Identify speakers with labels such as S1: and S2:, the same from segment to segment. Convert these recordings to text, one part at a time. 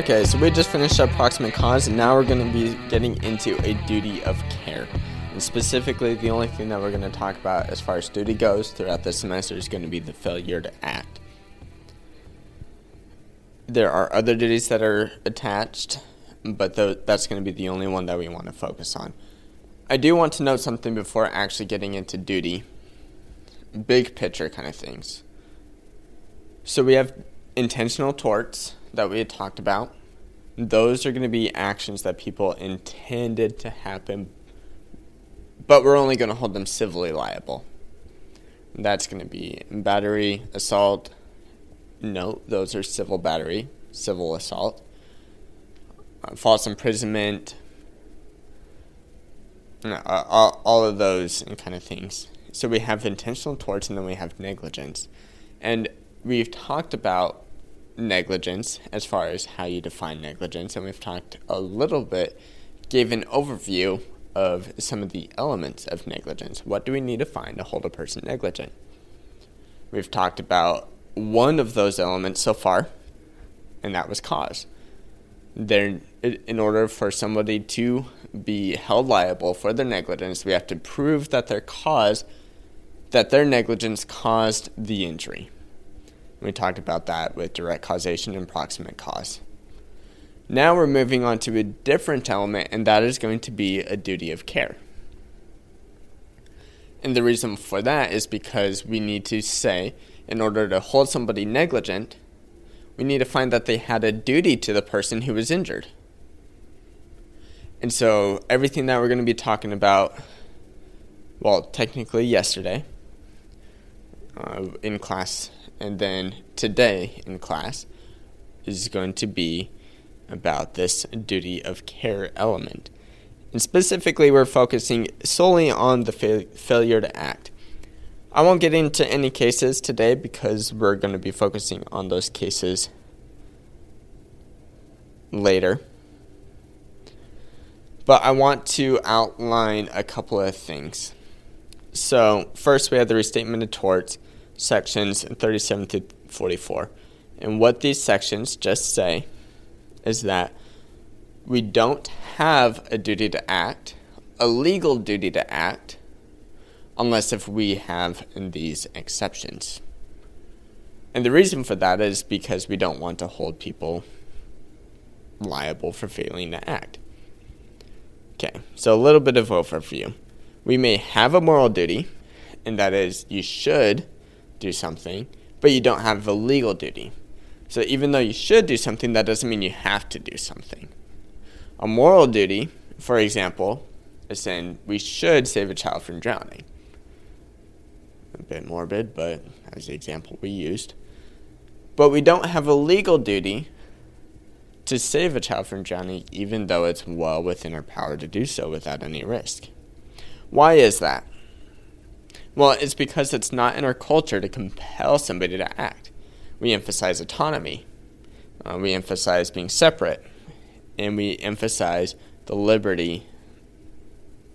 S1: Okay, so we just finished up proximate cause, and now we're going to be getting into a duty of care. And specifically, the only thing that we're going to talk about as far as duty goes throughout this semester is going to be the failure to act. There are other duties that are attached, but th- that's going to be the only one that we want to focus on. I do want to note something before actually getting into duty, big picture kind of things. So we have intentional torts that we had talked about. Those are going to be actions that people intended to happen, but we're only going to hold them civilly liable. That's going to be battery, assault. No, those are civil battery, civil assault, uh, false imprisonment, uh, all, all of those kind of things. So we have intentional torts and then we have negligence. And we've talked about negligence as far as how you define negligence, and we've talked a little bit, gave an overview of some of the elements of negligence. What do we need to find to hold a person negligent? We've talked about one of those elements so far, and that was cause. There, in order for somebody to be held liable for their negligence, we have to prove that their cause, that their negligence caused the injury. We talked about that with direct causation and proximate cause. Now we're moving on to a different element, and that is going to be a duty of care. And the reason for that is because we need to say, in order to hold somebody negligent, we need to find that they had a duty to the person who was injured. And so everything that we're going to be talking about, well, technically yesterday uh, in class and then today in class is going to be about this duty of care element. And specifically, we're focusing solely on the fa- failure to act. I won't get into any cases today because we're going to be focusing on those cases later. But I want to outline a couple of things. So, first, we have the restatement of torts sections 37 to 44. And what these sections just say is that we don't have a duty to act, a legal duty to act, unless if we have these exceptions. And the reason for that is because we don't want to hold people liable for failing to act. Okay, so a little bit of overview. We may have a moral duty, and that is you should do something, but you don't have a legal duty. So even though you should do something, that doesn't mean you have to do something. A moral duty, for example, is saying we should save a child from drowning. A bit morbid, but as the example we used. But we don't have a legal duty to save a child from drowning, even though it's well within our power to do so without any risk. Why is that? Well, it's because it's not in our culture to compel somebody to act. We emphasize autonomy, uh, we emphasize being separate, and we emphasize the liberty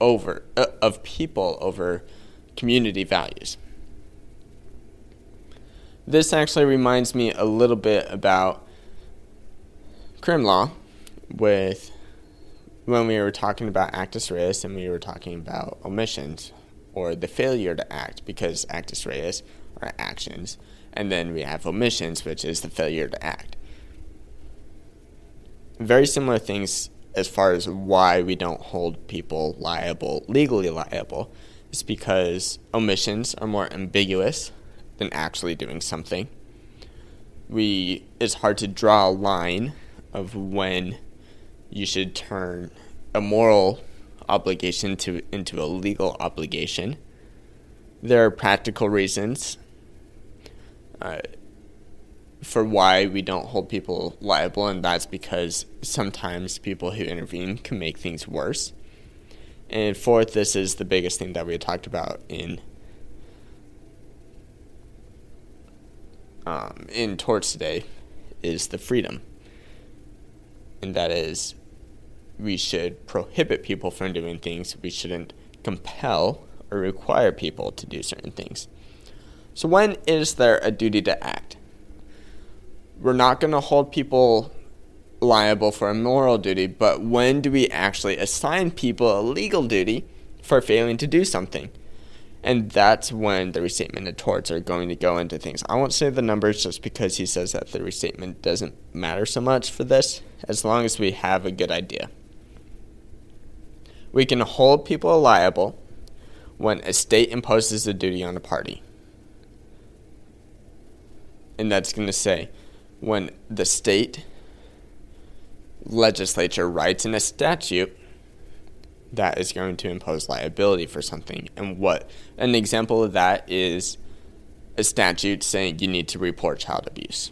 S1: over uh, of people over community values. This actually reminds me a little bit about crim law with when we were talking about actus reus and we were talking about omissions or the failure to act, because actus reus are actions, and then we have omissions, which is the failure to act. Very similar things as far as why we don't hold people liable, legally liable, is because omissions are more ambiguous than actually doing something. We it's hard to draw a line of when you should turn a moral obligation to into a legal obligation. There are practical reasons uh, for why we don't hold people liable, and that's because sometimes people who intervene can make things worse. And fourth, this is the biggest thing that we talked about in um, in torts today, is the freedom, and that is we should prohibit people from doing things. We shouldn't compel or require people to do certain things. So, when is there a duty to act? We're not going to hold people liable for a moral duty, but when do we actually assign people a legal duty for failing to do something? And that's when the restatement of torts are going to go into things. I won't say the numbers just because he says that the restatement doesn't matter so much for this, as long as we have a good idea. We can hold people liable when a state imposes a duty on a party. And that's going to say when the state legislature writes in a statute that is going to impose liability for something. And what an example of that is a statute saying you need to report child abuse.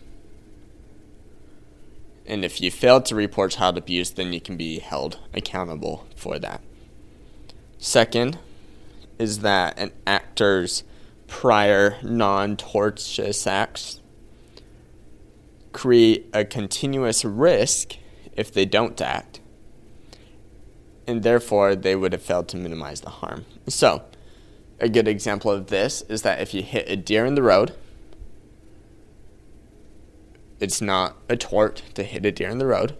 S1: And if you fail to report child abuse, then you can be held accountable for that. Second is that an actor's prior non tortious acts create a continuous risk if they don't act and therefore they would have failed to minimize the harm. So, a good example of this is that if you hit a deer in the road, it's not a tort to hit a deer in the road.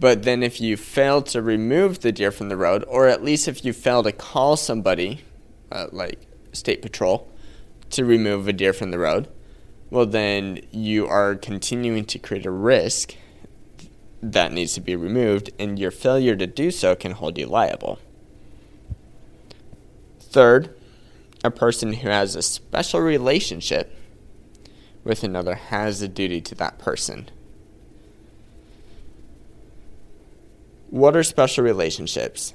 S1: But then, if you fail to remove the deer from the road, or at least if you fail to call somebody, uh, like state patrol, to remove a deer from the road, well, then you are continuing to create a risk that needs to be removed, and your failure to do so can hold you liable. Third, a person who has a special relationship with another has a duty to that person. What are special relationships?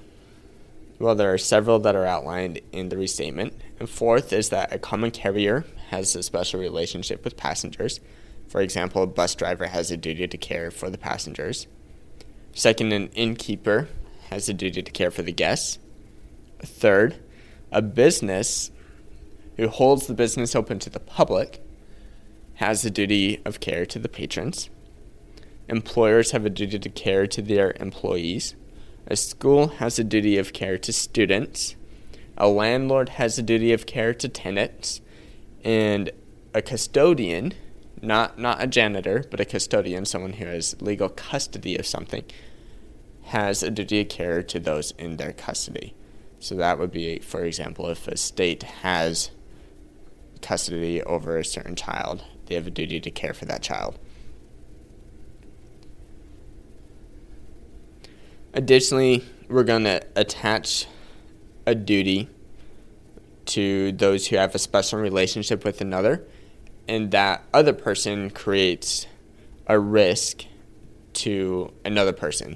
S1: Well, there are several that are outlined in the restatement. And fourth is that a common carrier has a special relationship with passengers. For example, a bus driver has a duty to care for the passengers. Second, an innkeeper has a duty to care for the guests. Third, a business who holds the business open to the public has a duty of care to the patrons. Employers have a duty to care to their employees. A school has a duty of care to students. A landlord has a duty of care to tenants. And a custodian not not a janitor, but a custodian, someone who has legal custody of something, has a duty of care to those in their custody. So that would be, for example, if a state has custody over a certain child, they have a duty to care for that child. Additionally, we're going to attach a duty to those who have a special relationship with another and that other person creates a risk to another person.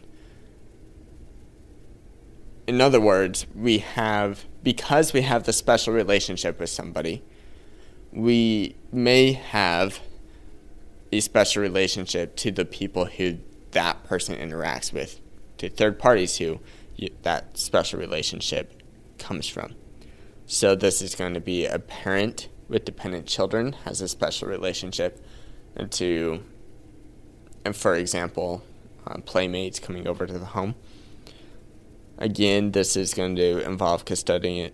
S1: In other words, we have, because we have the special relationship with somebody, we may have a special relationship to the people who that person interacts with, to third parties who that special relationship comes from. So, this is going to be a parent with dependent children has a special relationship and to, and for example, uh, playmates coming over to the home. Again, this is going to involve custodian,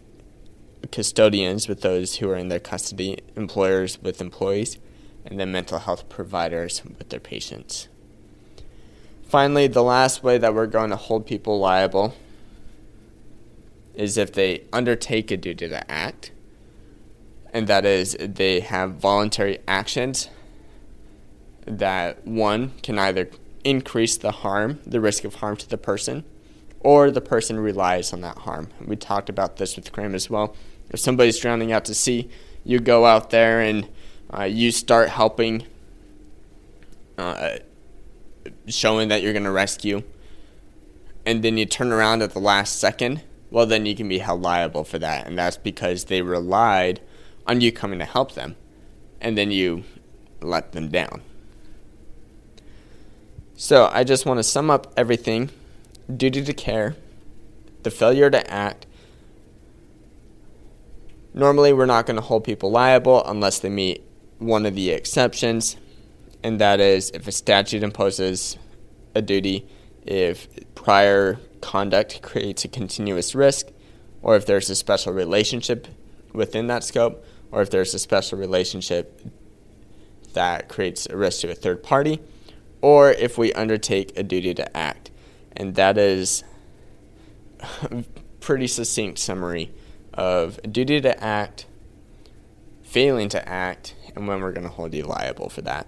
S1: custodians with those who are in their custody, employers with employees, and then mental health providers with their patients. Finally, the last way that we're going to hold people liable is if they undertake a duty to act and that is they have voluntary actions that one can either increase the harm, the risk of harm to the person, or the person relies on that harm. We talked about this with Graham as well. If somebody's drowning out to sea, you go out there and uh, you start helping, uh, showing that you're going to rescue, and then you turn around at the last second, well, then you can be held liable for that. And that's because they relied on you coming to help them, and then you let them down. So I just want to sum up everything duty to care, the failure to act. Normally, we're not going to hold people liable unless they meet one of the exceptions, and that is if a statute imposes a duty, if prior conduct creates a continuous risk, or if there's a special relationship within that scope, or if there's a special relationship that creates a risk to a third party, or if we undertake a duty to act. And that is a pretty succinct summary of duty to act, failing to act, and when we're going to hold you liable for that.